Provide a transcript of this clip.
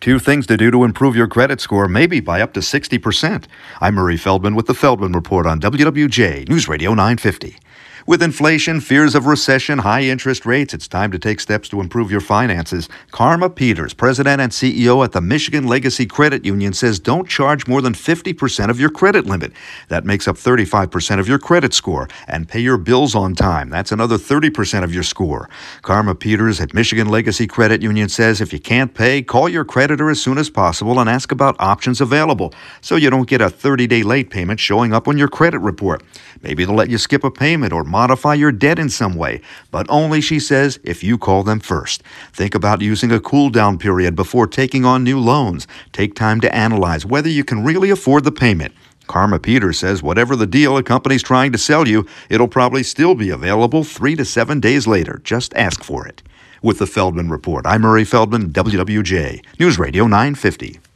Two things to do to improve your credit score, maybe by up to 60%. I'm Murray Feldman with the Feldman Report on WWJ News Radio 950. With inflation, fears of recession, high interest rates, it's time to take steps to improve your finances. Karma Peters, president and CEO at the Michigan Legacy Credit Union, says don't charge more than 50% of your credit limit. That makes up 35% of your credit score. And pay your bills on time. That's another 30% of your score. Karma Peters at Michigan Legacy Credit Union says if you can't pay, call your creditor as soon as possible and ask about options available so you don't get a 30 day late payment showing up on your credit report. Maybe they'll let you skip a payment or modify your debt in some way, but only, she says, if you call them first. Think about using a cool down period before taking on new loans. Take time to analyze whether you can really afford the payment. Karma Peter says whatever the deal a company's trying to sell you, it'll probably still be available three to seven days later. Just ask for it. With the Feldman Report, I'm Murray Feldman, WWJ, News Radio 950.